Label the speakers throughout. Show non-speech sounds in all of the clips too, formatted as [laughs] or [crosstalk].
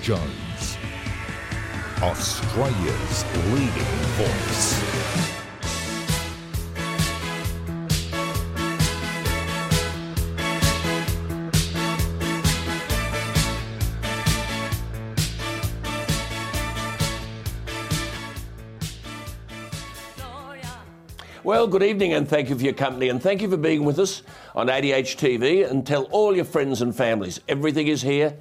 Speaker 1: Jones, Australia's leading voice.
Speaker 2: Well, good evening and thank you for your company and thank you for being with us on ADH TV and tell all your friends and families everything is here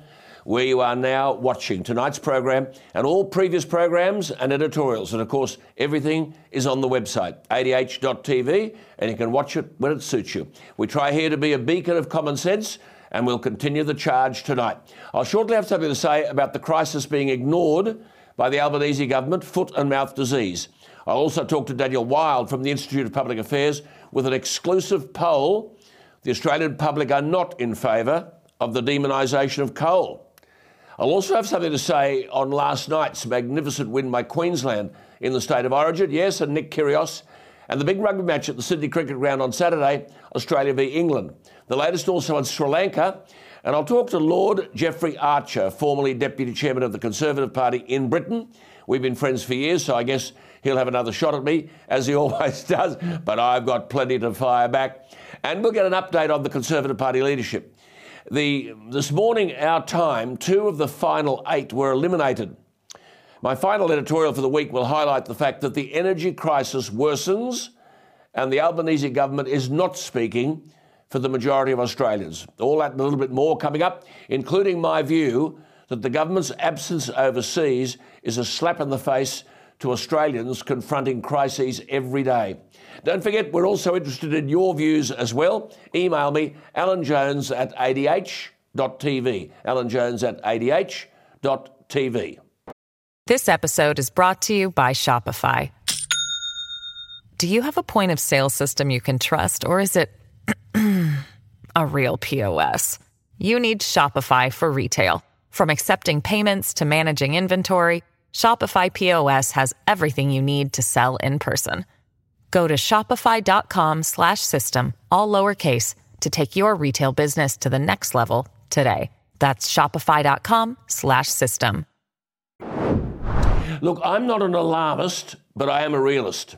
Speaker 2: where you are now watching tonight's program and all previous programs and editorials. And of course, everything is on the website, adh.tv, and you can watch it when it suits you. We try here to be a beacon of common sense and we'll continue the charge tonight. I'll shortly have something to say about the crisis being ignored by the Albanese government, foot and mouth disease. I'll also talk to Daniel Wild from the Institute of Public Affairs with an exclusive poll. The Australian public are not in favour of the demonisation of coal. I'll also have something to say on last night's magnificent win by Queensland in the state of origin. Yes, and Nick Kyrgios. And the big rugby match at the Sydney Cricket Ground on Saturday, Australia v England. The latest also on Sri Lanka. And I'll talk to Lord Jeffrey Archer, formerly Deputy Chairman of the Conservative Party in Britain. We've been friends for years, so I guess He'll have another shot at me, as he [laughs] always does, but I've got plenty to fire back. And we'll get an update on the Conservative Party leadership. The, this morning, our time, two of the final eight were eliminated. My final editorial for the week will highlight the fact that the energy crisis worsens and the Albanese government is not speaking for the majority of Australians. All that and a little bit more coming up, including my view that the government's absence overseas is a slap in the face to Australians confronting crises every day. Don't forget, we're also interested in your views as well. Email me, Alan Jones at adh.tv. Alan Jones at adh.tv.
Speaker 3: This episode is brought to you by Shopify. Do you have a point of sale system you can trust, or is it [clears throat] a real POS? You need Shopify for retail. From accepting payments to managing inventory, Shopify POS has everything you need to sell in person. Go to shopify.com slash system, all lowercase, to take your retail business to the next level today. That's shopify.com slash system.
Speaker 2: Look, I'm not an alarmist, but I am a realist.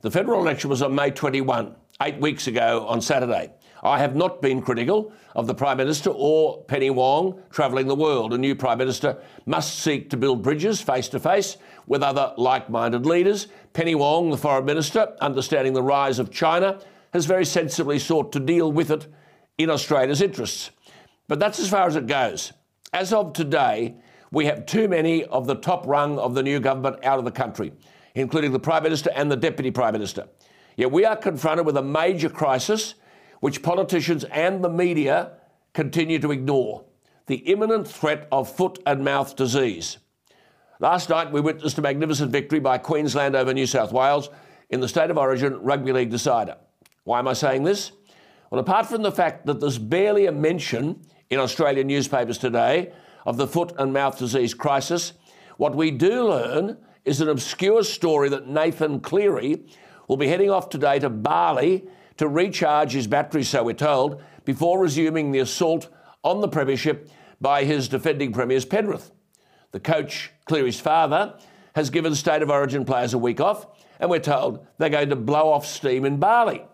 Speaker 2: The federal election was on May 21, eight weeks ago on Saturday. I have not been critical of the Prime Minister or Penny Wong travelling the world. A new Prime Minister must seek to build bridges face to face with other like minded leaders. Penny Wong, the Foreign Minister, understanding the rise of China, has very sensibly sought to deal with it in Australia's interests. But that's as far as it goes. As of today, we have too many of the top rung of the new government out of the country, including the Prime Minister and the Deputy Prime Minister. Yet we are confronted with a major crisis which politicians and the media continue to ignore the imminent threat of foot and mouth disease. Last night, we witnessed a magnificent victory by Queensland over New South Wales in the State of Origin Rugby League decider. Why am I saying this? Well, apart from the fact that there's barely a mention in Australian newspapers today of the foot and mouth disease crisis, what we do learn is an obscure story that Nathan Cleary will be heading off today to Bali to recharge his battery, so we're told, before resuming the assault on the Premiership by his defending Premiers Penrith. The coach, Cleary's father, has given state of origin players a week off, and we're told they're going to blow off steam in Bali.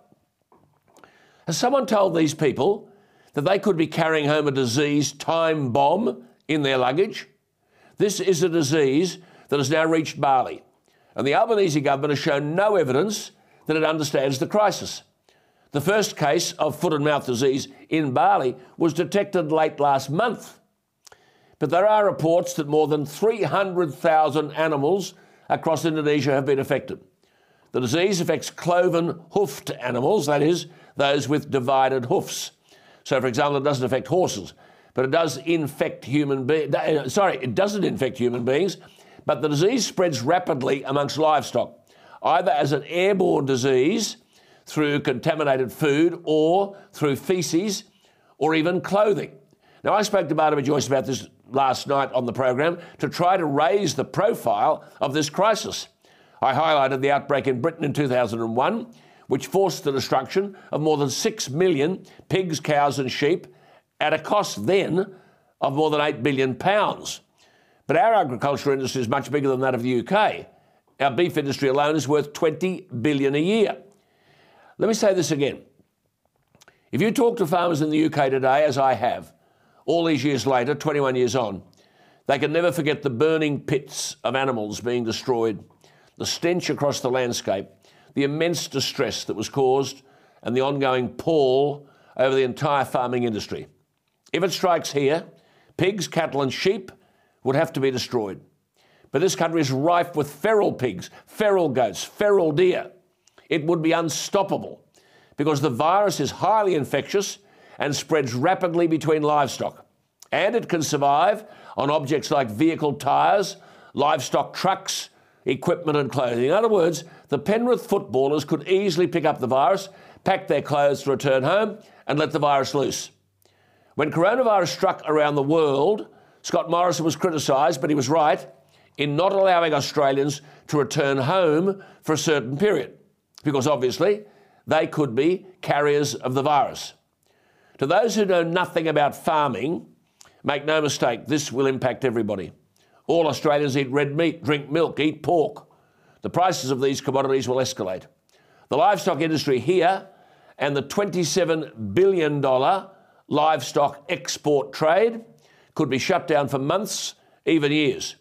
Speaker 2: Has someone told these people that they could be carrying home a disease time bomb in their luggage? This is a disease that has now reached Bali, and the Albanese government has shown no evidence that it understands the crisis. The first case of foot and mouth disease in Bali was detected late last month. But there are reports that more than 300,000 animals across Indonesia have been affected. The disease affects cloven hoofed animals, that is, those with divided hoofs. So, for example, it doesn't affect horses, but it does infect human beings. Uh, sorry, it doesn't infect human beings, but the disease spreads rapidly amongst livestock, either as an airborne disease through contaminated food or through feces or even clothing. Now, I spoke to Barnaby Joyce about this last night on the program to try to raise the profile of this crisis. I highlighted the outbreak in Britain in 2001 which forced the destruction of more than 6 million pigs, cows, and sheep at a cost then of more than 8 billion pounds. But our agriculture industry is much bigger than that of the UK. Our beef industry alone is worth 20 billion a year. Let me say this again. If you talk to farmers in the UK today, as I have, all these years later, 21 years on, they can never forget the burning pits of animals being destroyed, the stench across the landscape, the immense distress that was caused and the ongoing pall over the entire farming industry. If it strikes here, pigs, cattle, and sheep would have to be destroyed. But this country is rife with feral pigs, feral goats, feral deer. It would be unstoppable because the virus is highly infectious and spreads rapidly between livestock. And it can survive on objects like vehicle tyres, livestock trucks, equipment, and clothing. In other words, the Penrith footballers could easily pick up the virus, pack their clothes to return home, and let the virus loose. When coronavirus struck around the world, Scott Morrison was criticised, but he was right in not allowing Australians to return home for a certain period, because obviously they could be carriers of the virus. To those who know nothing about farming, make no mistake, this will impact everybody. All Australians eat red meat, drink milk, eat pork. The prices of these commodities will escalate. The livestock industry here and the $27 billion livestock export trade could be shut down for months, even years.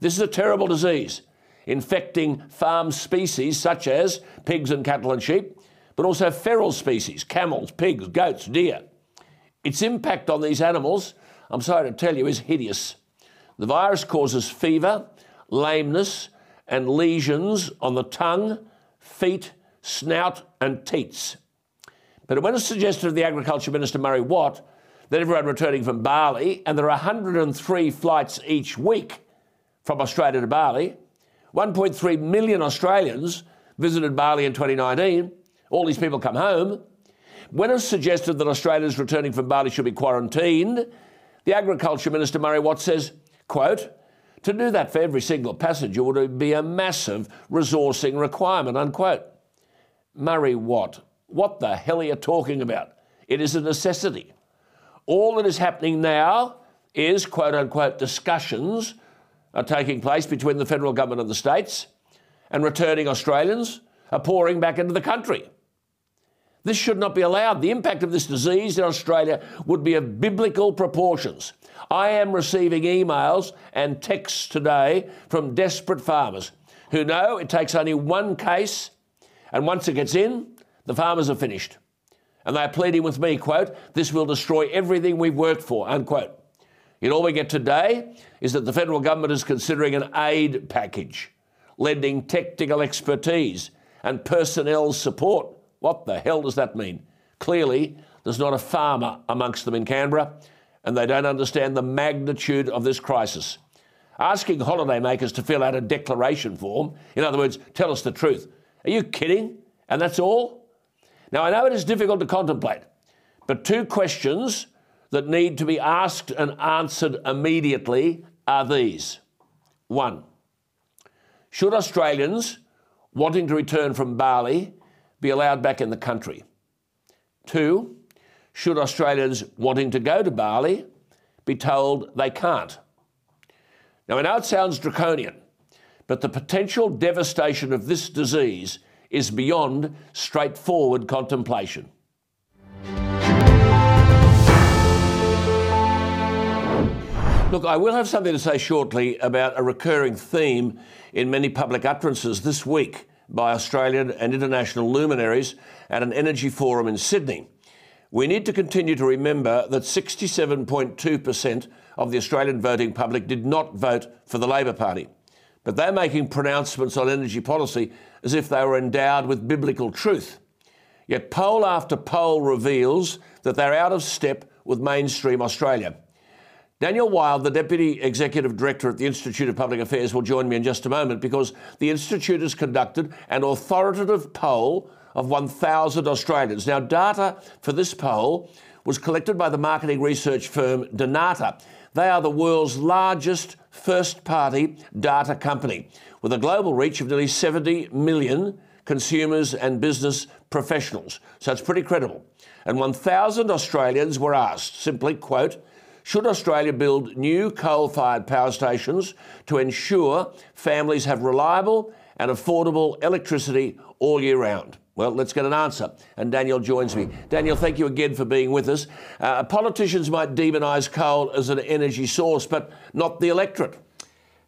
Speaker 2: This is a terrible disease, infecting farm species such as pigs and cattle and sheep, but also feral species, camels, pigs, goats, deer. Its impact on these animals, I'm sorry to tell you, is hideous. The virus causes fever, lameness, and lesions on the tongue, feet, snout, and teats. But when it's suggested to the Agriculture Minister Murray Watt that everyone returning from Bali, and there are 103 flights each week from Australia to Bali, 1.3 million Australians visited Bali in 2019. All these people come home. When it's suggested that Australians returning from Bali should be quarantined, the Agriculture Minister Murray Watt says Quote, to do that for every single passenger would be a massive resourcing requirement, unquote. Murray Watt, what the hell are you talking about? It is a necessity. All that is happening now is, quote unquote, discussions are taking place between the federal government and the states, and returning Australians are pouring back into the country. This should not be allowed. The impact of this disease in Australia would be of biblical proportions. I am receiving emails and texts today from desperate farmers who know it takes only one case, and once it gets in, the farmers are finished. And they are pleading with me, quote, this will destroy everything we've worked for, unquote. Yet all we get today is that the federal government is considering an aid package, lending technical expertise and personnel support what the hell does that mean? Clearly, there's not a farmer amongst them in Canberra, and they don't understand the magnitude of this crisis. Asking holidaymakers to fill out a declaration form, in other words, tell us the truth. Are you kidding? And that's all? Now, I know it is difficult to contemplate, but two questions that need to be asked and answered immediately are these. One, should Australians wanting to return from Bali be allowed back in the country? Two, should Australians wanting to go to Bali be told they can't? Now, I know it sounds draconian, but the potential devastation of this disease is beyond straightforward contemplation. Look, I will have something to say shortly about a recurring theme in many public utterances this week by Australian and international luminaries at an energy forum in Sydney. We need to continue to remember that 67.2% of the Australian voting public did not vote for the Labor Party. But they're making pronouncements on energy policy as if they were endowed with biblical truth. Yet poll after poll reveals that they're out of step with mainstream Australia. Daniel Wild, the Deputy Executive Director at the Institute of Public Affairs, will join me in just a moment because the Institute has conducted an authoritative poll of 1,000 Australians. Now, data for this poll was collected by the marketing research firm Dynata. They are the world's largest first party data company with a global reach of nearly 70 million consumers and business professionals. So it's pretty credible. And 1,000 Australians were asked simply, quote, should Australia build new coal fired power stations to ensure families have reliable and affordable electricity all year round? Well, let's get an answer. And Daniel joins me. Daniel, thank you again for being with us. Uh, politicians might demonise coal as an energy source, but not the electorate.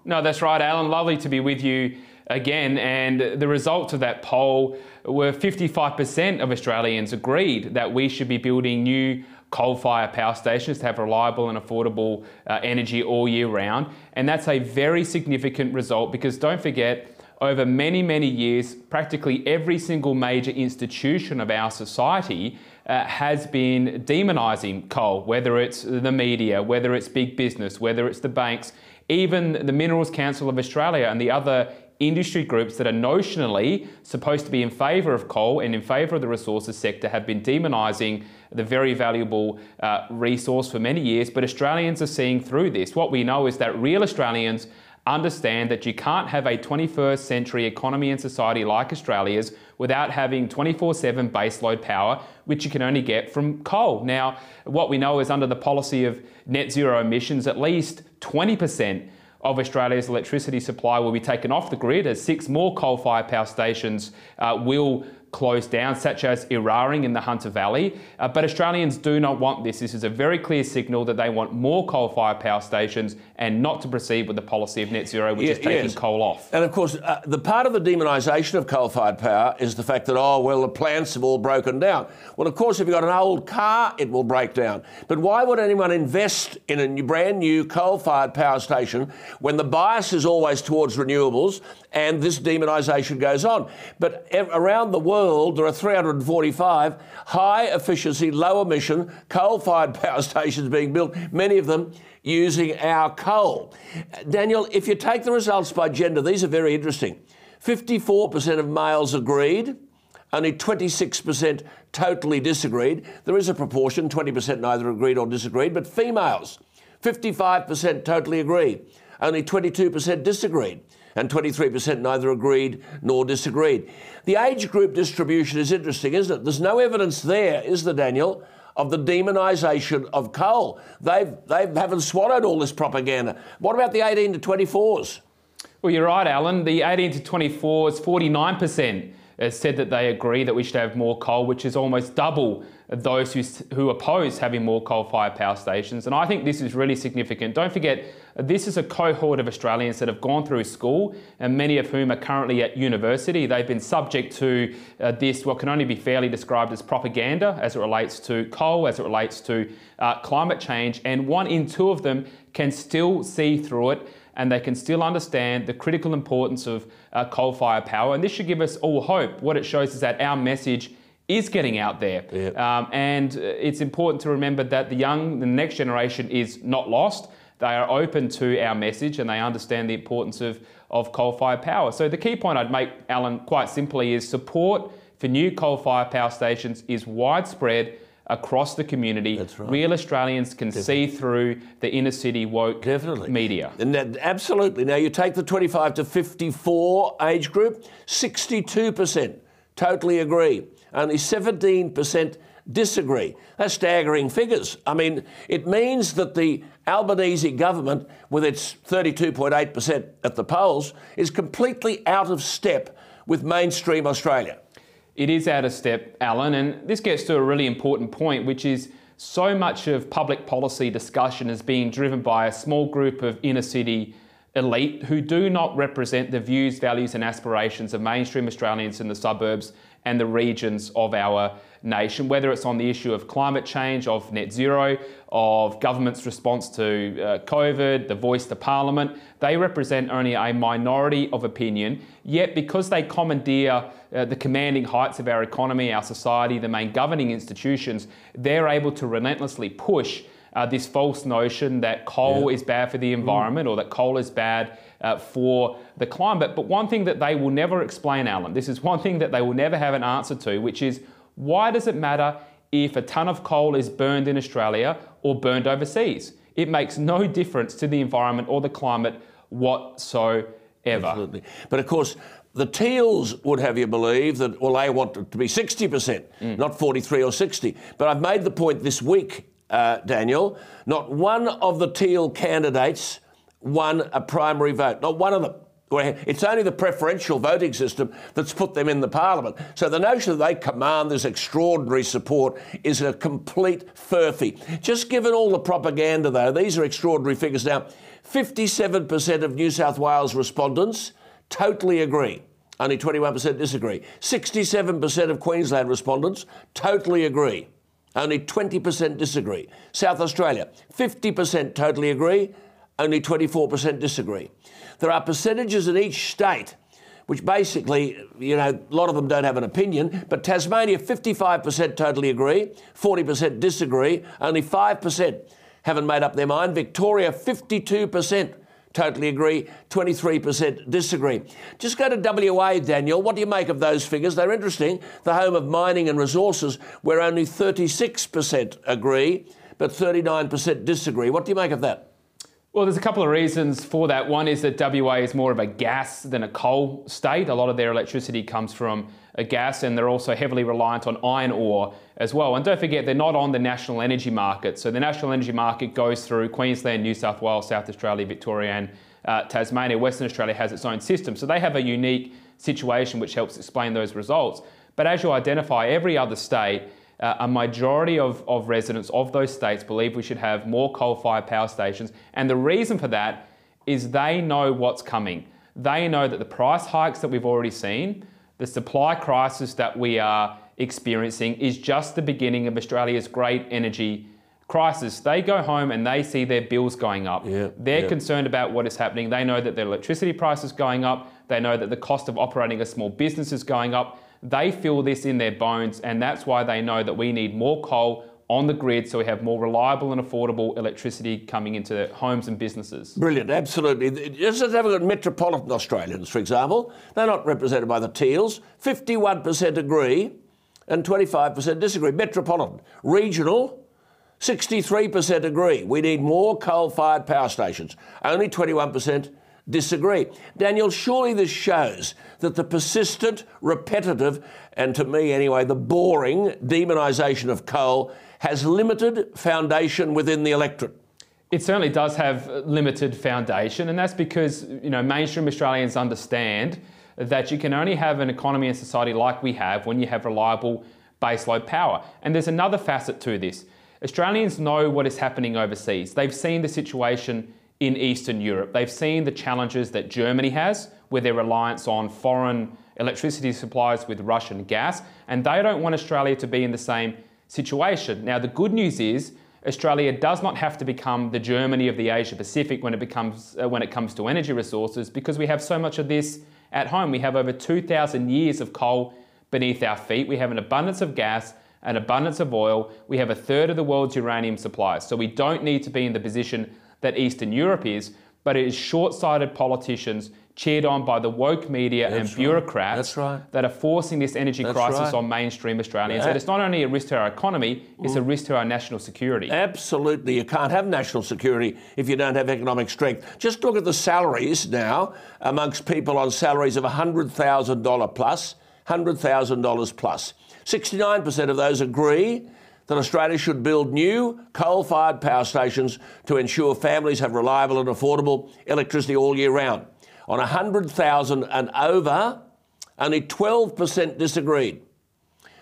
Speaker 4: No, that's right, Alan. Lovely to be with you again. And the results of that poll were 55% of Australians agreed that we should be building new coal fired power stations to have reliable and affordable uh, energy all year round. And that's a very significant result because don't forget, over many, many years, practically every single major institution of our society uh, has been demonising coal, whether it's the media, whether it's big business, whether it's the banks, even the Minerals Council of Australia and the other industry groups that are notionally supposed to be in favour of coal and in favour of the resources sector have been demonising the very valuable uh, resource for many years. But Australians are seeing through this. What we know is that real Australians understand that you can't have a 21st century economy and society like Australia's without having 24 7 baseload power, which you can only get from coal. Now, what we know is under the policy of net zero emissions, at least 20% of Australia's electricity supply will be taken off the grid as six more coal fired power stations uh, will closed down, such as Eraring in the Hunter Valley. Uh, but Australians do not want this. This is a very clear signal that they want more coal fired power stations and not to proceed with the policy of net zero, which is taking yes. coal off.
Speaker 2: And of course, uh, the part of the demonisation of coal fired power is the fact that, oh, well, the plants have all broken down. Well, of course, if you've got an old car, it will break down. But why would anyone invest in a new, brand new coal fired power station when the bias is always towards renewables and this demonisation goes on? But around the world, world, there are 345 high efficiency, low emission coal fired [laughs] power stations being built, many of them using our coal. Daniel, if you take the results by gender, these are very interesting. 54% of males agreed, only 26% totally disagreed. There is a proportion, 20% neither agreed or disagreed, but females, 55% totally agree, only 22% disagreed and 23% neither agreed nor disagreed. The age group distribution is interesting, isn't it? There's no evidence there, is there, Daniel, of the demonisation of coal. They've, they haven't swallowed all this propaganda. What about the 18 to 24s?
Speaker 4: Well, you're right, Alan. The 18 to 24s, 49% said that they agree that we should have more coal, which is almost double those who, who oppose having more coal-fired power stations. And I think this is really significant. Don't forget, this is a cohort of Australians that have gone through school, and many of whom are currently at university. They've been subject to uh, this, what can only be fairly described as propaganda as it relates to coal, as it relates to uh, climate change, and one in two of them can still see through it and they can still understand the critical importance of uh, coal fired power. And this should give us all hope. What it shows is that our message is getting out there. Yep. Um, and uh, it's important to remember that the young, the next generation is not lost. They are open to our message and they understand the importance of, of coal fired power. So, the key point I'd make, Alan, quite simply is support for new coal fired power stations is widespread across the community.
Speaker 2: Right.
Speaker 4: Real Australians can Definitely. see through the inner city woke
Speaker 2: Definitely.
Speaker 4: media.
Speaker 2: And that, absolutely. Now, you take the 25 to 54 age group, 62% totally agree. Only 17% disagree. That's staggering figures. I mean, it means that the Albanese government, with its 32.8% at the polls, is completely out of step with mainstream Australia.
Speaker 4: It is out of step, Alan, and this gets to a really important point, which is so much of public policy discussion is being driven by a small group of inner city elite who do not represent the views, values, and aspirations of mainstream Australians in the suburbs and the regions of our nation, whether it's on the issue of climate change, of net zero, of government's response to uh, COVID, the voice to parliament. They represent only a minority of opinion, yet because they commandeer uh, the commanding heights of our economy, our society, the main governing institutions, they're able to relentlessly push uh, this false notion that coal yeah. is bad for the environment mm. or that coal is bad uh, for the climate. But one thing that they will never explain, Alan, this is [laughs] one thing that they will never have an answer to, which is why does it matter if a ton of coal is burned in Australia or burned overseas? It makes no [laughs] difference to the environment or the climate whatsoever.
Speaker 2: Absolutely. But of course, the Teals would have you believe that, well, they want it to be 60%, mm. not 43 or 60. But I've made the point this week, uh, Daniel, not one of the Teal candidates won a primary vote. Not one of them. It's only the preferential voting system that's put them in the parliament. So the notion that they command this extraordinary support is a complete furphy. Just given all the propaganda, though, these are extraordinary figures. Now, 57% of New South Wales respondents totally agree. Only 21% disagree. 67% of Queensland respondents totally agree. Only 20% disagree. South Australia, 50% totally agree. Only 24% disagree. There are percentages in each state which basically, you know, a lot of them don't have an opinion, but Tasmania, 55% totally agree, 40% disagree, only 5% haven't made up their mind. Victoria, 52% totally agree, 23% disagree. Just go to WA, Daniel. What do you make of those figures? They're interesting. The home of mining and resources, where only 36% agree, but 39% disagree. What do you make of that?
Speaker 4: Well, there's a couple of reasons for that. One is that WA is more of a gas than a coal state. A lot of their electricity comes from a gas, and they're also heavily reliant on iron ore as well. And don't forget, they're not on the national energy market. So the national energy market goes through Queensland, New South Wales, South Australia, Victoria, and uh, Tasmania. Western Australia has its own system. So they have a unique situation which helps explain those results. But as you identify, every other state uh, a majority of, of residents of those states believe we should have more coal fired power stations. And the reason for that is they know what's coming. They know that the price hikes that we've already seen, the supply crisis that we are experiencing, is just the beginning of Australia's great energy crisis. They go home and they see their bills going up. Yeah, They're yeah. concerned about what is happening. They know that their electricity price is going up. They know that the cost of operating a small business is going up. They feel this in their bones, and that's why they know that we need more coal on the grid so we have more reliable and affordable electricity coming into homes and businesses.
Speaker 2: Brilliant, absolutely. Just have a look at metropolitan Australians, for example. They're not represented by the Teals. 51% agree and 25% disagree. Metropolitan. Regional, 63% agree. We need more coal fired power stations. Only 21% disagree. Daniel, surely this shows that the persistent, repetitive, and to me anyway, the boring demonisation of coal has limited foundation within the electorate.
Speaker 4: It certainly does have limited foundation, and that's because you know mainstream Australians understand that you can only have an economy and society like we have when you have reliable baseload power. And there's another facet to this. Australians know what is happening overseas. They've seen the situation in Eastern Europe. They've seen the challenges that Germany has with their reliance on foreign electricity supplies with Russian gas, and they don't want Australia to be in the same situation. Now, the good news is Australia does not have to become the Germany of the Asia Pacific when it becomes uh, when it comes to energy resources because we have so much of this at home. We have over 2,000 years of coal beneath our feet. We have an abundance of gas, an abundance of oil. We have a third of the world's uranium supplies. So we don't need to be in the position that Eastern Europe is, but it is short sighted politicians cheered on by the woke media That's and bureaucrats
Speaker 2: right. right.
Speaker 4: that are forcing this energy That's crisis right. on mainstream Australians. Yeah. And it's not only a risk to our economy, it's a mm. risk to our national security.
Speaker 2: Absolutely. You can't have national security if you don't have economic strength. Just look at the salaries now amongst people on salaries of $100,000 plus, $100,000 plus. 69% of those agree that Australia should build new coal fired power stations to ensure families have reliable and affordable electricity all year round. On 100,000 and over, only 12% disagreed.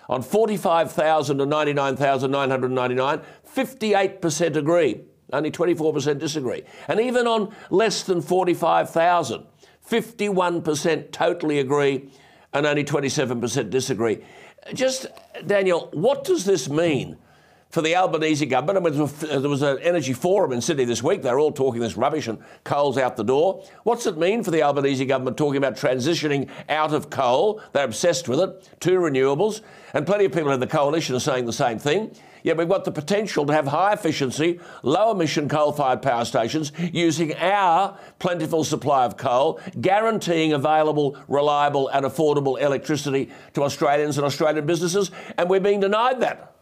Speaker 2: On 45,000 to 99,999, 58% agree. Only 24% disagree. And even on less than 45,000, 51% totally agree and only 27% disagree. Just, Daniel, what does this mean for the Albanese government? I mean, there was an energy forum in Sydney this week. They're all talking this rubbish and coal's out the door. What's it mean for the Albanese government talking about transitioning out of coal? They're obsessed with it, to renewables. And plenty of people in the coalition are saying the same thing. Yet we've got the potential to have high efficiency, low emission coal fired power stations using our plentiful supply of coal, guaranteeing available, reliable, and affordable electricity to Australians and Australian businesses. And we're being denied that.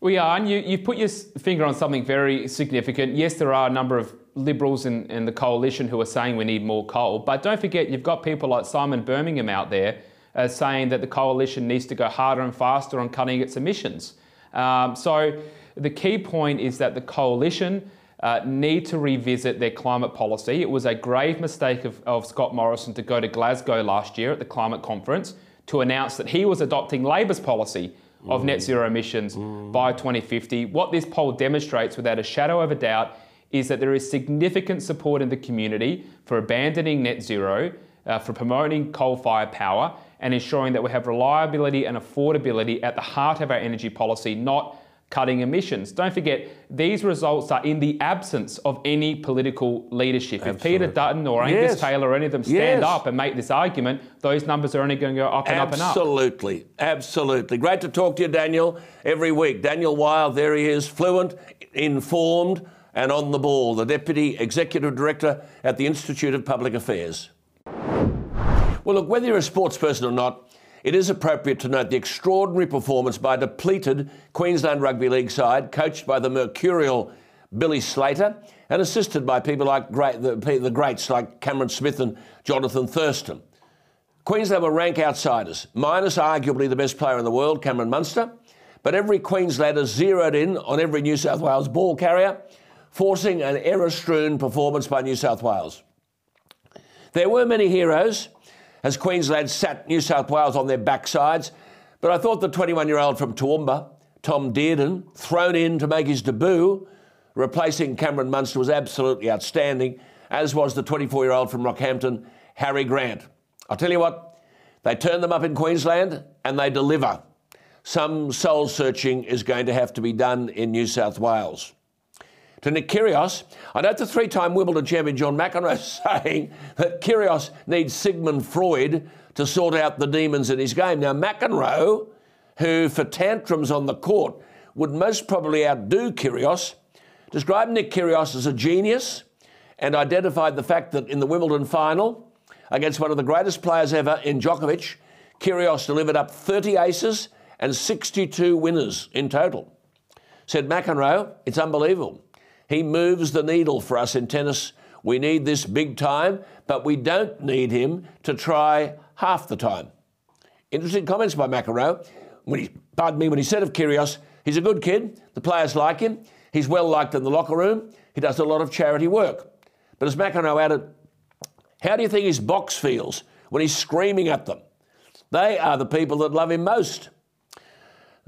Speaker 4: We are, and you, you've put your finger on something very significant. Yes, there are a number of Liberals in, the coalition who are saying we need more coal, but don't forget you've got people like Simon Birmingham out there uh, saying that the coalition needs to go harder and faster on cutting its emissions. Um, so the key point is that the coalition uh, need to revisit their climate policy. It was a grave mistake of, of Scott Morrison to go to Glasgow last year at the climate conference to announce that he was adopting Labor's policy of net zero emissions mm. by 2050. What this poll demonstrates, without a shadow of a doubt, is that there is significant support in the community for abandoning net zero, uh, for promoting coal fired power, and ensuring that we have reliability and affordability at the heart of our energy policy, not cutting emissions. Don't forget, these results are in the absence of any political leadership. Absolutely. If Peter Dutton or Angus yes. Taylor or any of them stand yes. up and make this argument, those numbers are only going to go up and
Speaker 2: absolutely.
Speaker 4: up and up.
Speaker 2: Absolutely, absolutely. Great to talk to you, Daniel, every week. Daniel Wild, there he is, fluent, informed, and on the ball, the Deputy Executive Director at the Institute of Public Affairs. Well, look, whether you're a sports person or not, it is appropriate to note the extraordinary performance by depleted Queensland Rugby League side, coached by the mercurial Billy Slater and assisted by people like great, the, the greats like Cameron Smith and Johnathan Thurston. Queensland were rank outsiders, minus arguably the best player in the world, Cameron Munster, but every Queenslander zeroed in on every New South Wales ball carrier, forcing an error strewn performance by New South Wales. There were many heroes as Queensland sat New South Wales on their backsides. But I thought the 21 year old from Toowoomba, Tom Dearden, thrown in to make his debut, replacing Cameron Munster, was absolutely outstanding, as was the 24 year old from Rockhampton, Harry Grant. I'll tell you what, they turn them up in Queensland and they deliver. Some soul searching is going to have to be done in New South Wales to Nick Kyrgios. I note the three-time Wimbledon champion John McEnroe [laughs] saying that Kyrgios needs Sigmund Freud to sort out the demons in his game. Now McEnroe, who for tantrums on the court would most probably outdo Kyrgios, described Nick Kyrgios as a genius and identified the fact that in the Wimbledon final against one of the greatest players ever in Djokovic, Kyrgios delivered up 30 aces and 62 winners in total. Said McEnroe, it's unbelievable. He moves the needle for us in tennis. We need this big time, but we don't need him to try half the time. Interesting comments by McEnroe. When he, pardon me, when he said of Kyrgios, he's a good kid. The players like him. He's well liked in the locker room. He does a lot of charity work. But as McEnroe added, how do you think his box feels when he's screaming at them? They are the people that love him most.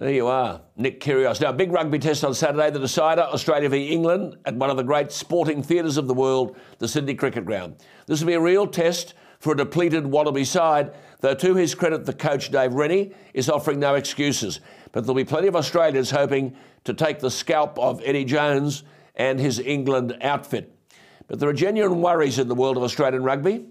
Speaker 2: There you are, Nick Kyrgios. Now, big rugby test on Saturday, the decider, Australia v England, at one of the great sporting theatres of the world, the Sydney Cricket Ground. This will be a real test for a depleted Wallaby side, though to his credit, the coach, Dave Rennie, is offering no excuses. But there'll be plenty of Australians hoping to take the scalp of Eddie Jones and his England outfit. But there are genuine worries in the world of Australian rugby.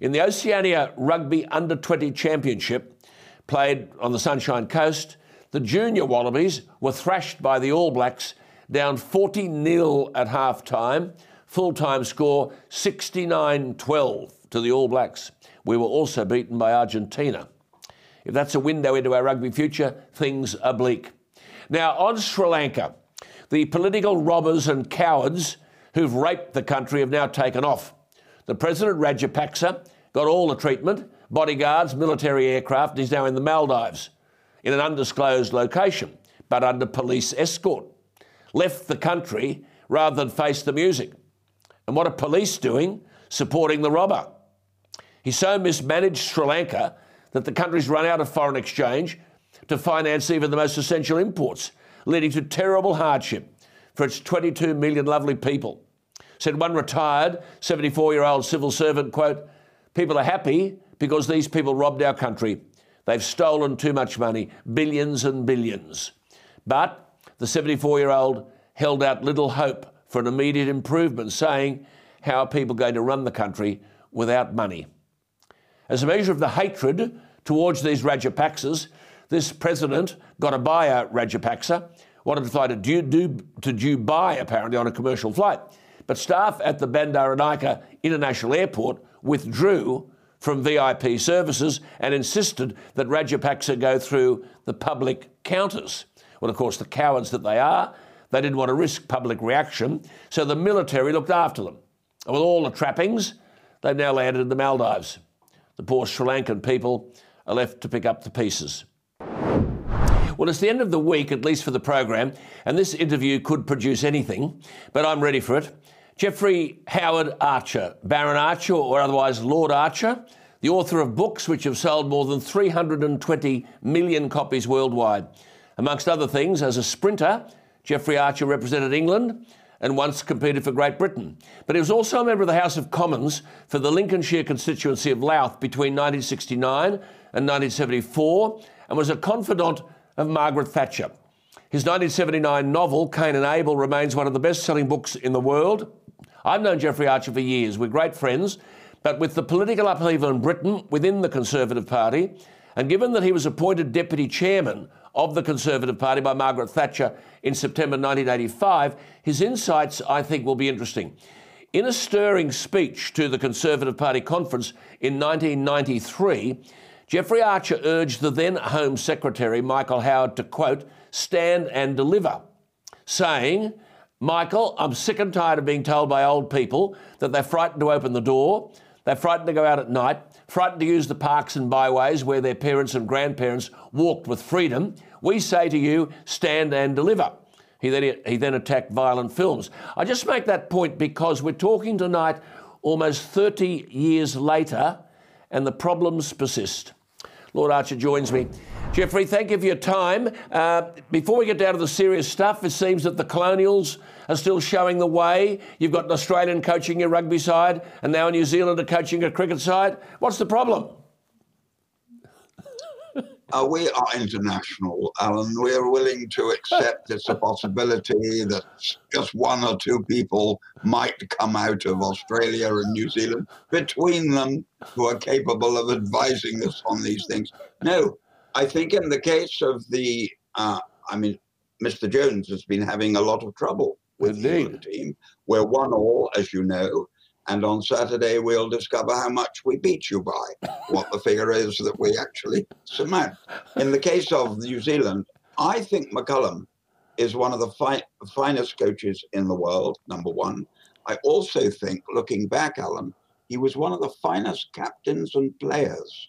Speaker 2: In the Oceania Rugby Under 20 Championship, played on the Sunshine Coast, the junior Wallabies were thrashed by the All Blacks, down 40 0 at half time. Full time score 69 12 to the All Blacks. We were also beaten by Argentina. If that's a window into our rugby future, things are bleak. Now, on Sri Lanka, the political robbers and cowards who've raped the country have now taken off. The President Rajapaksa got all the treatment bodyguards, military aircraft, he's now in the Maldives in an undisclosed location. but under police escort, left the country rather than face the music. And what are police doing? Supporting the robber. He so mismanaged Sri Lanka that the country's run out of foreign exchange to finance even the most essential imports, leading to terrible hardship for its 22 million lovely people. Said one retired 74 year old civil servant, quote, People are happy because these people robbed our country. They've stolen too much money, billions and billions. But the 74 year old held out little hope for an immediate improvement, saying, How are people going to run the country without money? As a measure of the hatred towards these Rajapaksas, this president Gotabaya Rajapaksa, wanted to fly to, du- du- to Dubai apparently on a commercial flight. But staff at the Bandaranaike International Airport withdrew from VIP services and insisted that Rajapaksa go through the public counters. Well, of course, the cowards that they are, they didn't want to risk public reaction, so the military looked after them. And with all the trappings, they've now landed in the Maldives. The poor Sri Lankan people are left to pick up the pieces. Well, it's the end of the week, at least for the program, and this interview could produce anything, but I'm ready for it. Jeffrey Howard Archer, Baron Archer, or otherwise Lord Archer, the author of books which have sold more than 320 million copies worldwide. Amongst other things, as a sprinter, Jeffrey Archer represented England and once competed for Great Britain. But he was also a member of the House of Commons for the Lincolnshire constituency of Louth between 1969 and 1974 and was a confidant of Margaret Thatcher. His 1979 novel, Cain and Abel, remains one of the best selling books in the world. I've known Jeffrey Archer for years. We're great friends. But with the political upheaval in Britain within the Conservative Party, and given that he was appointed deputy chairman of the Conservative Party by Margaret Thatcher in September 1985, his insights, I think, will be interesting. In a stirring speech to the Conservative Party conference in 1993, Jeffrey Archer urged the then Home Secretary, Michael Howard, to quote, stand and deliver, saying, Michael, I'm sick and tired of being told by old people that they're frightened to open the door, they're frightened to go out at night, frightened to use the parks and byways where their parents and grandparents walked with freedom. We say to you, stand and deliver. He then, he then attacked violent films. I just make that point because we're talking tonight almost 30 years later and the problems persist. Lord Archer joins me. Jeffrey, thank you for your time. Uh, before we get down to the serious stuff, it seems that the Colonials are still showing the way. You've got an Australian coaching your rugby side, and now a New Zealander coaching a cricket side. What's the problem?
Speaker 5: Uh, we are international, Alan. We are willing to accept it's a possibility that just one or two people might come out of Australia and New Zealand between them who are capable of advising us on these things. No, I think in the case of the, uh, I mean, Mr. Jones has been having a lot of trouble with the team. We're one all, as you know. And on Saturday, we'll discover how much we beat you by, what the figure is that we actually surmount. In the case of New Zealand, I think McCullum is one of the fi- finest coaches in the world, number one. I also think, looking back, Alan, he was one of the finest captains and players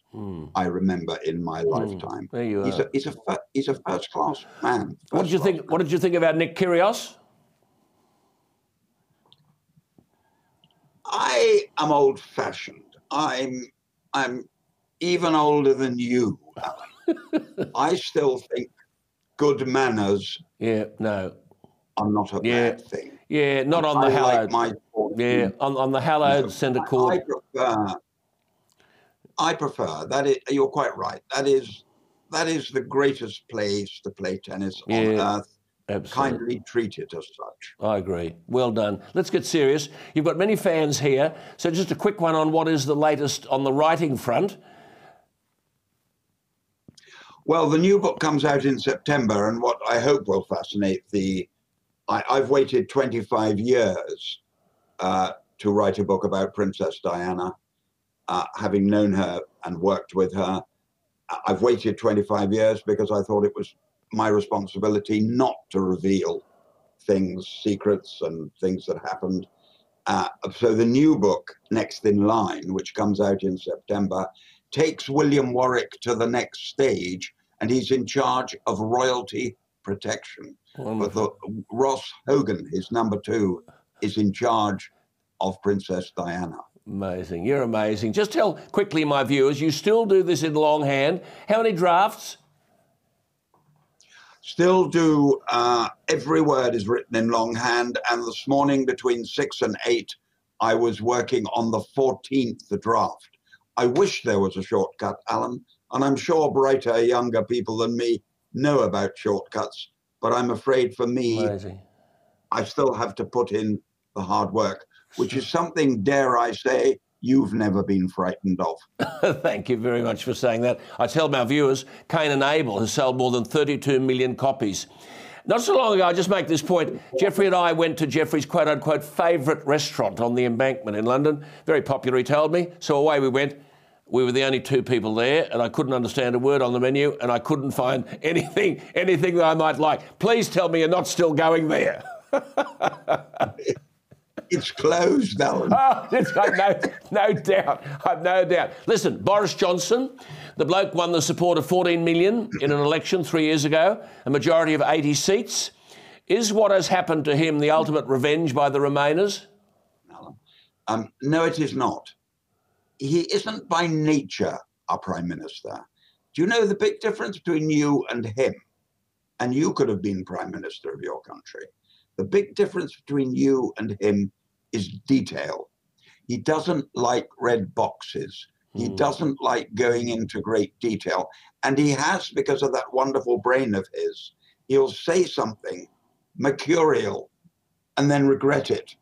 Speaker 5: I remember in my lifetime.
Speaker 2: Hmm. There you
Speaker 5: he's
Speaker 2: are.
Speaker 5: a, he's a, he's a first class man.
Speaker 2: What did you think? What did you think about Nick Kyrgios?
Speaker 5: I am old fashioned. I'm I'm even older than you. [laughs] I still think good manners
Speaker 2: Yeah, no.
Speaker 5: are not a
Speaker 2: Yeah.
Speaker 5: bad thing.
Speaker 2: Yeah, not on the
Speaker 5: I
Speaker 2: hallowed.
Speaker 5: like my
Speaker 2: yeah,
Speaker 5: mm.
Speaker 2: on, on the hallowed centre court.
Speaker 5: I prefer I prefer that is you're quite right. That is that is the greatest place to play tennis on earth.
Speaker 2: Absolutely.
Speaker 5: Kindly treat it as such.
Speaker 2: I agree. Well done. Let's get serious. You've got many fans here, so just a quick one on what is the latest on the writing front.
Speaker 5: Well, the new book comes out in September, and what I hope will fascinate the. I, I've waited 25 years uh, to write a book about Princess Diana, uh, having known her and worked with her. I've waited 25 years because I thought it was my responsibility not to reveal things, secrets, and things that happened. Uh, so the new book, Next in Line, which comes out in September, takes William Warwick to the next stage, and he's in charge of royalty protection. But the, Ross Hogan, his number two, is in charge of Princess Diana.
Speaker 2: Amazing. You're amazing. Just tell quickly, my viewers, you still do this in longhand. How many drafts?
Speaker 5: Still do. Uh, every word is written in longhand. And this morning, between six and eight, I was working on the 14th draft. I wish there was a shortcut, Alan. And I'm sure brighter, younger people than me know about shortcuts. But I'm afraid for me,
Speaker 2: Amazing.
Speaker 5: I still have to put in the hard work, which is something, dare I say, you've never been frightened of. [laughs]
Speaker 2: Thank you very much for saying that. I tell my viewers, Cain and Abel has sold more than 32 million copies. Not so long ago, I just make this point. Jeffrey and I went to Jeffrey's quote unquote favourite restaurant on the embankment in London. Very popular, he told me. So away we went. We were the only two people there, and I couldn't understand a word on the menu, and I couldn't find [laughs] anything, anything that I might like. Please tell me you're not still going there. [laughs]
Speaker 5: It's closed, Alan. [laughs]
Speaker 2: Oh, no, no doubt. I've no doubt. Listen, Boris Johnson, the bloke won the support of 14 million in an election three years ago, a majority of 80 seats. Is what has happened to him the ultimate revenge by the Remainers?
Speaker 5: Um, no, it is not. He isn't by nature a prime minister. Do you know the big difference between you and him? And you could have been prime minister of your country. The big difference between you and him is detail. He doesn't like red boxes. He hmm. doesn't like going into great detail. And he has, because of that wonderful brain of his, he'll say something mercurial and then regret it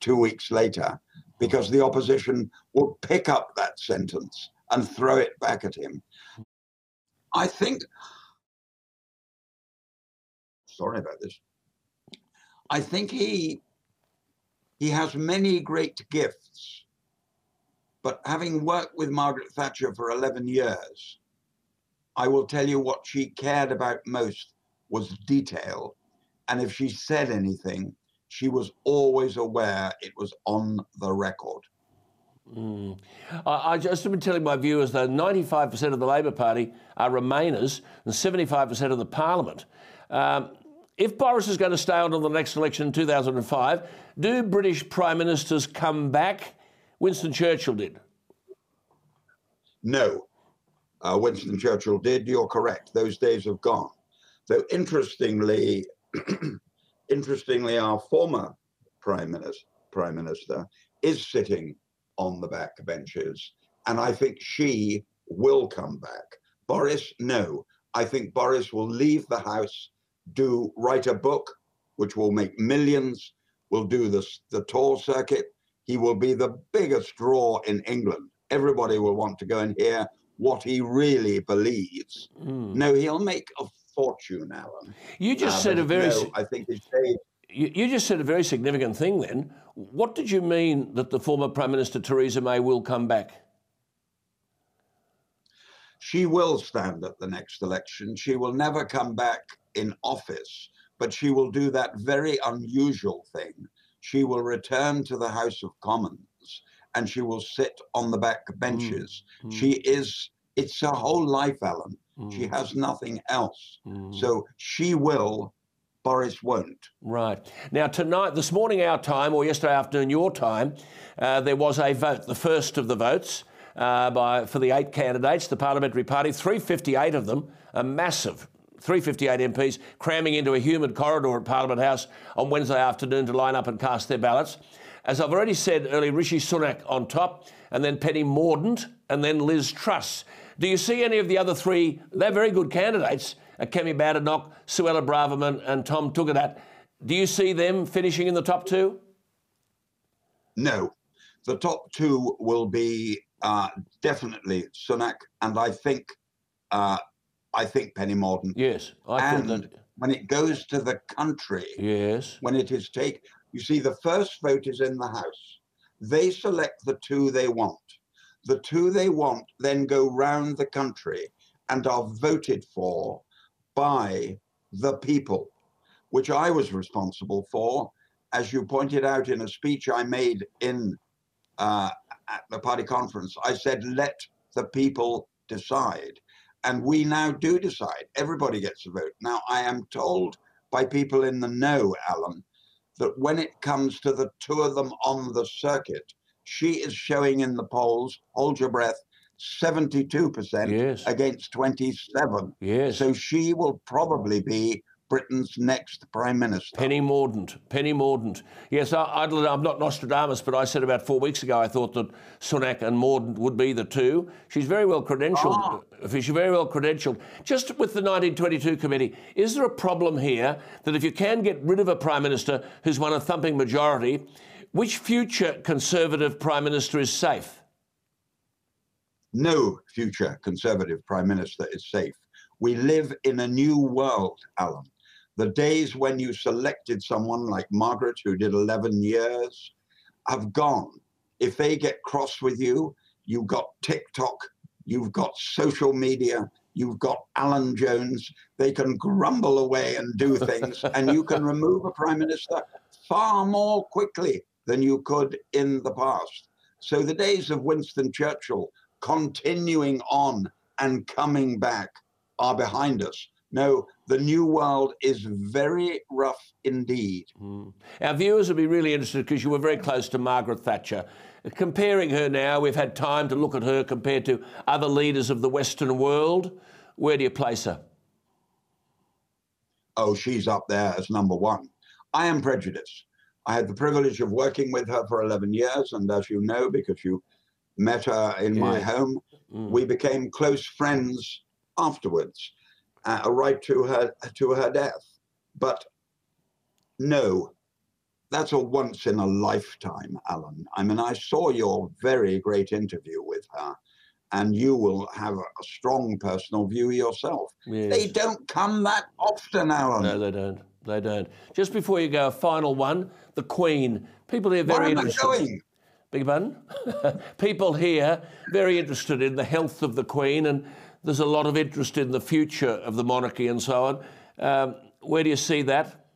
Speaker 5: two weeks later because the opposition will pick up that sentence and throw it back at him. I think, sorry about this. I think he he has many great gifts, but having worked with Margaret Thatcher for 11 years, I will tell you what she cared about most was detail. And if she said anything, she was always aware it was on the record.
Speaker 2: I, I just have been telling my viewers that 95% of the Labor Party are Remainers and 75% of the Parliament. Um, if Boris is going to stay on to the next election in 2005, do British Prime Ministers come back? Winston Churchill did.
Speaker 5: No, uh, Winston Churchill did. You're correct. Those days have gone. Though interestingly, [clears throat] interestingly, our former prime minister, prime minister is sitting on the back benches, and I think she will come back. Boris, no. I think Boris will leave the house, do write a book, which will make millions. Will do this the tour circuit. He will be the biggest draw in England. Everybody will want to go and hear what he really believes. No, he'll make a fortune, Alan.
Speaker 2: You just
Speaker 5: Uh,
Speaker 2: said a very.
Speaker 5: no, I think his
Speaker 2: you just said a very significant thing then. What did you mean that the former Prime Minister Theresa May will come back?
Speaker 5: she will stand at the next election. She will never come back in office, but she will do that very unusual thing. She will return to the House of Commons and she will sit on the back benches. She is, it's her whole life, Alan. She has nothing else. So she will, Boris won't.
Speaker 2: Right. Now, tonight, this morning, our time, or yesterday afternoon, your time, uh, there was a vote, the first of the votes uh, by, for the eight candidates, the Parliamentary Party, 358 of them, a massive 358 MPs cramming into a humid corridor at Parliament House on Wednesday afternoon to line up and cast their ballots. As I've already said earlier, Rishi Sunak on top, and then Penny Mordaunt, and then Liz Truss. Do you see any of the other three? They're very good candidates, uh, Kemi Badenoch, Suella Braverman, and Tom Tugendhat. Do you see them finishing in the top two?
Speaker 5: No, the top two will be uh, definitely Sunak, and I think, uh, I think Penny Mordaunt.
Speaker 2: Yes, I
Speaker 5: and
Speaker 2: that.
Speaker 5: when it goes to the country,
Speaker 2: Yes.
Speaker 5: when it is take, you see, the first vote is in the House. They select the two they want. The two they want then go round the country and are voted for by the people, which I was responsible for, as you pointed out in a speech I made in uh, at the party conference. I said, "Let the people decide." And we now do decide. Everybody gets a vote. Now, I am told by people in the know, Alan, that when it comes to the two of them on the circuit, she is showing in the polls, hold your breath, 72%
Speaker 2: Yes.
Speaker 5: against 27.
Speaker 2: Yes.
Speaker 5: So she will probably be Britain's next prime minister.
Speaker 2: Penny Mordaunt. Penny Mordaunt. Yes, I, I, I'm not Nostradamus, but I said about four weeks ago I thought that Sunak and Mordaunt would be the two. She's very well credentialed. Ah. Uh, She's very well credentialed. Just with the 1922 committee, is there a problem here that if you can get rid of a prime minister who's won a thumping majority, which future Conservative prime minister is safe?
Speaker 5: no future Conservative Prime Minister is safe. We live in a new world, Alan. The days when you selected someone like Margaret, who did 11 years, have gone. If they get cross with you, you've got TikTok, you've got social media, you've got Alan Jones. They can grumble away and do things, and you can remove a prime minister far more quickly than you could in the past. So the days of Winston Churchill continuing on and coming back are behind us. No, the new world is very rough indeed. Hmm.
Speaker 2: Our viewers will be really interested because you were very close to Margaret Thatcher. Comparing her now, we've had time to look at her compared to other leaders of the Western world. Where do you place her?
Speaker 5: Oh, she's up there as number one. I am prejudiced. I had the privilege of working with her for 11 years, and as you know, because you met her in my home, hmm. we became close friends afterwards, uh, right to her to her death. But no, that's a once in a lifetime, Alan. I mean, I saw your very great interview with her, and you will have a strong personal view yourself. They don't come that often, Alan.
Speaker 2: No, they don't. They don't. Just before you go, a final one the Queen. People here very interested. your pardon? [laughs] People here very interested in the health of the Queen, and there's a lot of interest in the future of the monarchy and so on. Um, where do you see that?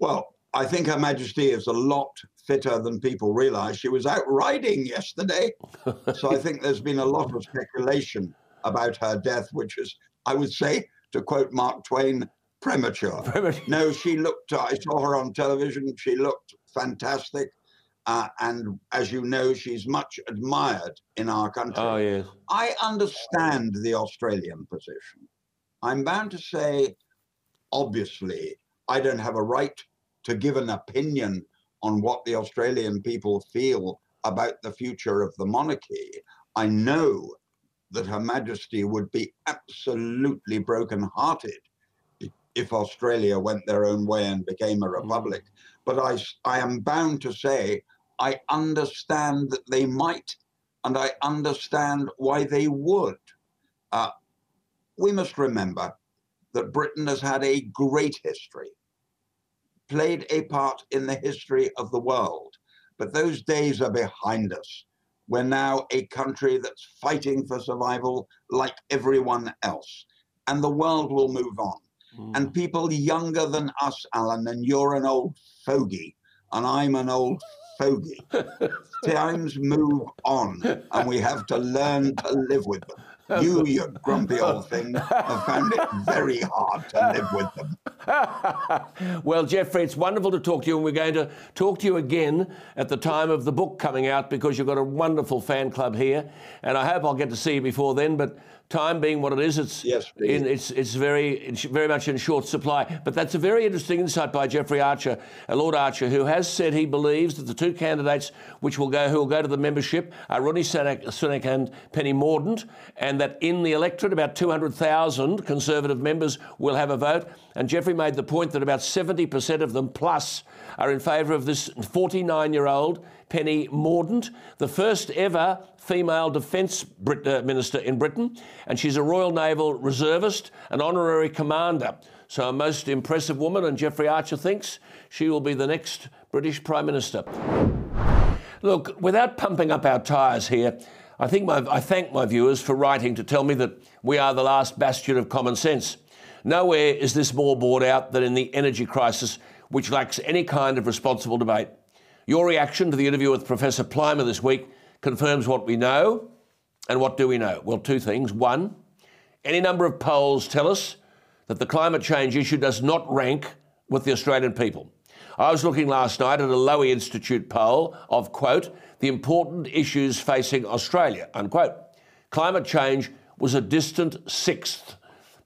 Speaker 5: Well, I think Her Majesty is a lot fitter than people realize. She was out riding yesterday. [laughs] so I think there's been a lot of speculation about her death, which is, I would say, to quote Mark Twain, premature. no, she looked, I saw her on television. She looked fantastic. Uh, and as you know, she's much admired in our country.
Speaker 2: Oh, yes.
Speaker 5: I understand the Australian position. I'm bound to say, obviously, I don't have a right to give an opinion on what the Australian people feel about the future of the monarchy. I know that Her Majesty would be absolutely broken-hearted if Australia went their own way and became a republic. But I, I am bound to say, I understand that they might, and I understand why they would. Uh, we must remember that Britain has had a great history, played a part in the history of the world. But those days are behind us. We're now a country that's fighting for survival like everyone else. And the world will move on. And people younger than us, Alan, and you're an old fogey, and I'm an old fogey. Times move on, and we have to learn to live with them. You, you grumpy old thing, have found it very hard to live with them. [laughs]
Speaker 2: Well, Jeffrey, it's wonderful to talk to you, and we're going to talk to you again at the time of the book coming out because you've got a wonderful fan club here, and I hope I'll get to see you before then. But time being what it is, it's
Speaker 5: Yes,
Speaker 2: in, it's it's very it's very much in short supply. But that's a very interesting insight by Jeffrey Archer, uh, Lord Archer, who has said he believes that the two candidates which will go who will go to the membership are Ronnie Sunak, Sunak and Penny Mordaunt, and that in the electorate about 200,000 Conservative members will have a vote. And Jeffrey made the point that about 70% of them plus are in favour of this 49-year-old Penny Mordaunt, the first ever female defence Brit- uh, minister in Britain, and she's a Royal Naval reservist, an honorary commander. So a most impressive woman, and Jeffrey Archer thinks she will be the next British Prime Minister. Look, without pumping up our tyres here, I think my, I thank my viewers for writing to tell me that we are the last bastion of common sense. Nowhere is this more bought out than in the energy crisis, which lacks any kind of responsible debate. Your reaction to the interview with Professor Plimer this week confirms what we know And what do we know? Well, two things. One, any number of polls tell us that the climate change issue does not rank with the Australian people. I was looking last night at a Lowy Institute poll of, quote, the important issues facing Australia, unquote. Climate change was a distant sixth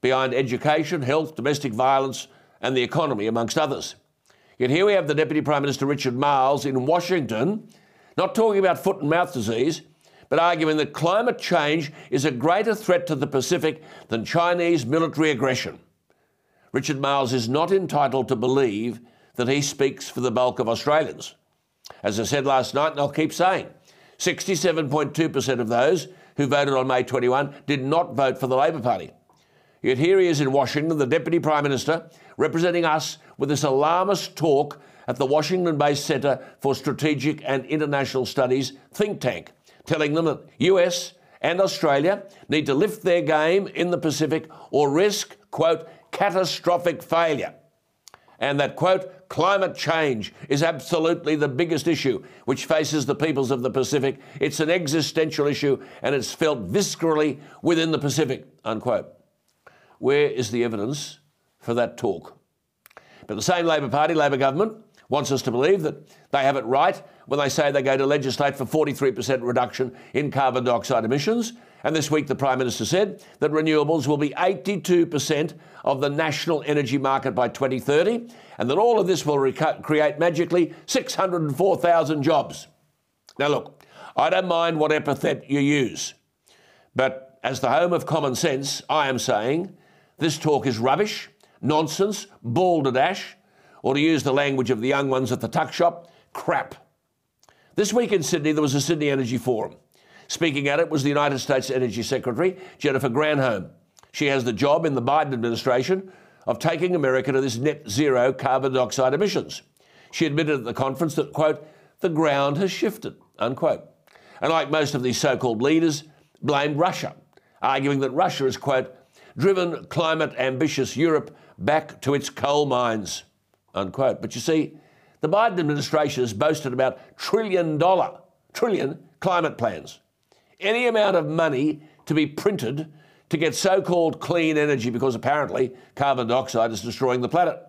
Speaker 2: behind education, health, domestic violence, and the economy, amongst others. Yet here we have the Deputy Prime Minister Richard Marles in Washington, not talking about foot and mouth disease, but arguing that climate change is a greater threat to the Pacific than Chinese military aggression. Richard Marles is not entitled to believe that he speaks for the bulk of Australians. As I said last night, and I'll keep saying, 67.2% of those who voted on May 21 did not vote for the Labor Party. Yet here he is in Washington, the Deputy Prime Minister, representing us with this alarmist talk at the Washington based Centre for Strategic and International Studies think tank, telling them that US and Australia need to lift their game in the Pacific or risk, quote, catastrophic failure. And that, quote, climate change is absolutely the biggest issue which faces the peoples of the Pacific. It's an existential issue and it's felt viscerally within the Pacific, unquote. Where is the evidence for that talk? But the same Labor Party, Labor government, wants us to believe that they have it right when they say they're going to legislate for 43% reduction in carbon dioxide emissions. And this week, the Prime Minister said that renewables will be 82% of the national energy market by 2030, and that all of this will rec- create magically 604,000 jobs. Now, look, I don't mind what epithet you use, but as the home of common sense, I am saying this talk is rubbish, nonsense, balderdash, or to use the language of the young ones at the tuck shop, crap. This week in Sydney, there was a Sydney Energy Forum. Speaking at it was the United States Energy Secretary, Jennifer Granholm. She has the job in the Biden administration of taking America to this net zero carbon dioxide emissions. She admitted at the conference that, quote, the ground has shifted, unquote. And like most of these so called leaders, blamed Russia, arguing that Russia has, quote, driven climate ambitious Europe back to its coal mines, unquote. But you see, the Biden administration has boasted about trillion dollar, trillion climate plans. Any amount of money to be printed to get so called clean energy because apparently carbon dioxide is destroying the planet.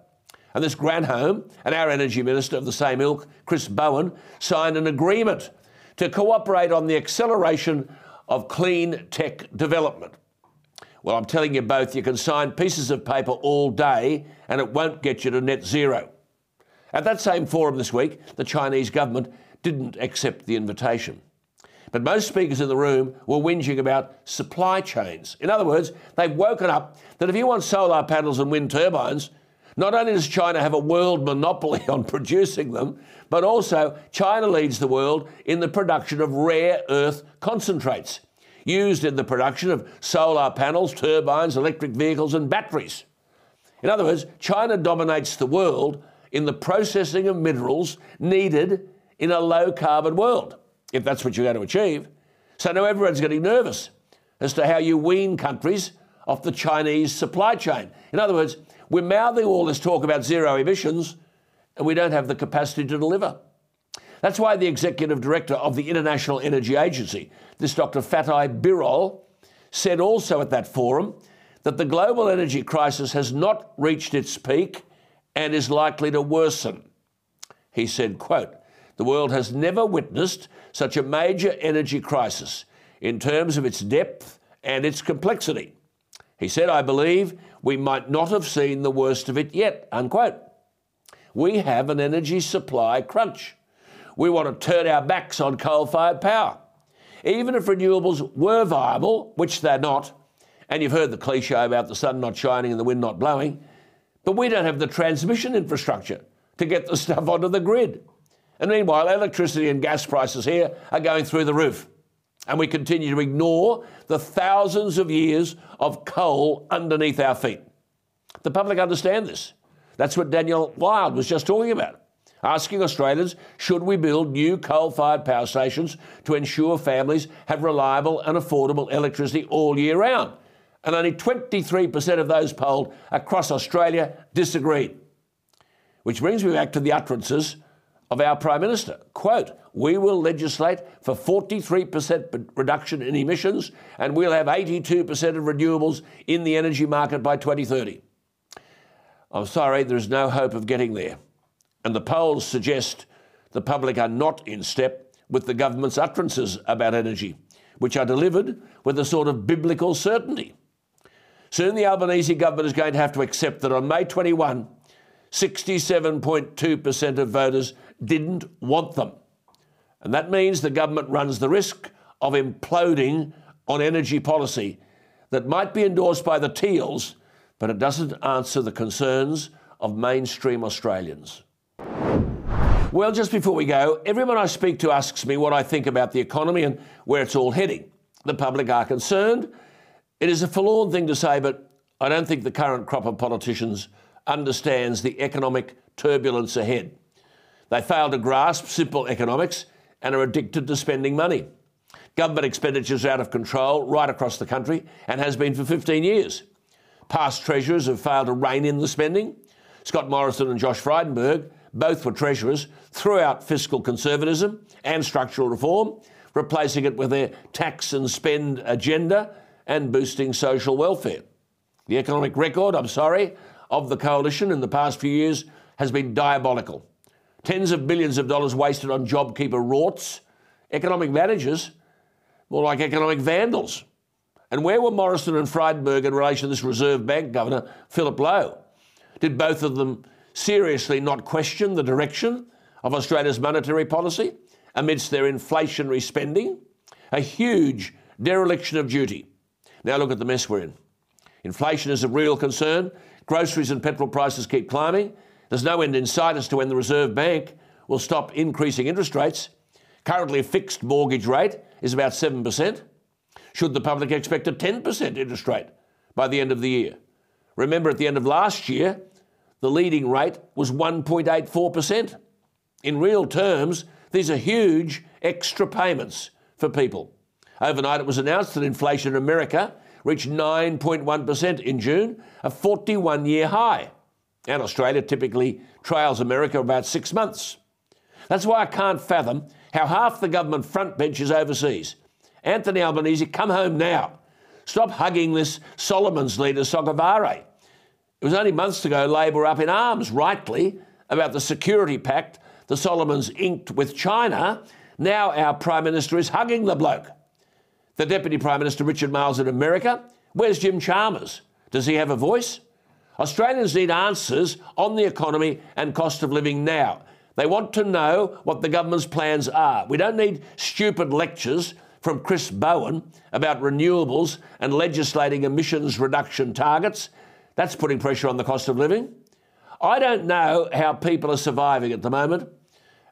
Speaker 2: And this Granholm and our energy minister of the same ilk, Chris Bowen, signed an agreement to cooperate on the acceleration of clean tech development. Well, I'm telling you both, you can sign pieces of paper all day and it won't get you to net zero. At that same forum this week, the Chinese government didn't accept the invitation. But most speakers in the room were whinging about supply chains. In other words, they've woken up that if you want solar panels and wind turbines, not only does China have a world monopoly [laughs] on producing them, but also China leads the world in the production of rare earth concentrates used in the production of solar panels, turbines, electric vehicles, and batteries. In other words, China dominates the world in the processing of minerals needed in a low carbon world, if that's what you're going to achieve. So now everyone's getting nervous as to how you wean countries off the Chinese supply chain. In other words, we're mouthing all this talk about zero emissions and we don't have the capacity to deliver. That's why the executive director of the International Energy Agency, this Dr. Fatih Birol, said also at that forum that the global energy crisis has not reached its peak and is likely to worsen. He said, quote, the world has never witnessed such a major energy crisis in terms of its depth and its complexity. He said, I believe we might not have seen the worst of it yet, unquote. We have an energy supply crunch. We want to turn our backs on coal fired power. Even if renewables were viable, which they're not, and you've heard the cliche about the sun not shining and the wind not blowing, but we don't have the transmission infrastructure to get the [laughs] stuff onto the grid. And meanwhile, electricity and gas prices here are going through the roof. And we continue to ignore the thousands of years of coal underneath our feet. The public understand this. That's what Daniel Wild was just talking about asking Australians should we build new coal fired power stations to ensure families have reliable and affordable electricity all year round. And only 23% of those polled across Australia disagreed. Which brings me back to the utterances of our Prime Minister. Quote, we will legislate for 43% reduction in emissions and we'll have 82% of renewables in the energy market by 2030. I'm sorry, there's no hope of getting there. And the polls suggest the public are not in step with the government's utterances about energy, which are delivered with a sort of biblical certainty. Soon the Albanese government is going to have to accept that on May 21, 67.2% of voters didn't want them. And that means the government runs the risk of imploding on energy policy that might be endorsed by the Teals, but it doesn't answer the concerns of mainstream Australians. Well, just before we go, everyone I speak to asks me what I think about the economy and where it's all heading. The public are concerned. It is a forlorn thing to say, but I don't think the current crop of politicians understands the economic turbulence ahead. They fail to grasp simple economics and are addicted to spending money. Government expenditure is out of control right across the country and has been for 15 years. Past treasurers have failed to rein in the spending. Scott Morrison and Josh Frydenberg, both were treasurers, threw out fiscal conservatism and structural reform, replacing it with their tax and spend agenda and boosting social welfare. The economic record, I'm sorry, of the coalition in the past few years has been diabolical. Tens of billions of dollars wasted on JobKeeper rorts. Economic managers, more like economic vandals. And where were Morrison and Frydenberg in relation to this Reserve Bank Governor, Philip Lowe? Did both of them seriously not question the direction of Australia's monetary policy amidst their inflationary spending? A huge dereliction of duty. Now look at the mess we're in. Inflation is a real concern. Groceries and petrol prices keep climbing. There's no end in sight as to when the Reserve Bank will stop increasing interest rates. Currently, a fixed mortgage rate is about 7%. Should the public expect a 10% interest rate by the end of the year? Remember, at the end of last year, the leading rate was 1.84%. In real terms, these are huge extra payments for people. Overnight, it was announced that inflation in America reached 9.1% in June, a 41 year high. And Australia typically trails America about six months. That's why I can't fathom how half the government front bench is overseas. Anthony Albanese, come home now. Stop hugging this Solomon's leader, Sogavare. It was only months ago Labor up in arms, rightly, about the security pact the Solomons inked with China. Now our Prime Minister is hugging the bloke. The Deputy Prime Minister, Richard Marles, in America. Where's Jim Chalmers? Does he have a voice? Australians need answers on the economy and cost of living now. They want to know what the government's plans are. We don't need stupid lectures from Chris Bowen about renewables and legislating emissions reduction targets. That's putting pressure on the cost of living. I don't know how people are surviving at the moment.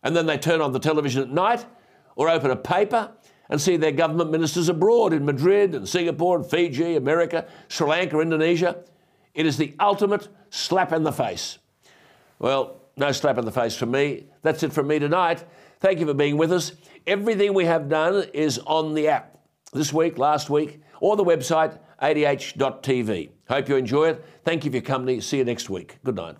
Speaker 2: And then they turn on the television at night or open a paper and see their government ministers abroad in Madrid and Singapore and Fiji, America, Sri Lanka, Indonesia. It is the ultimate slap in the face. Well, no slap in the face for me. That's it from me tonight. Thank you for being with us. Everything we have done is on the app this week, last week, or the website adh.tv. Hope you enjoy it. Thank you for your company. See you next week. Good night.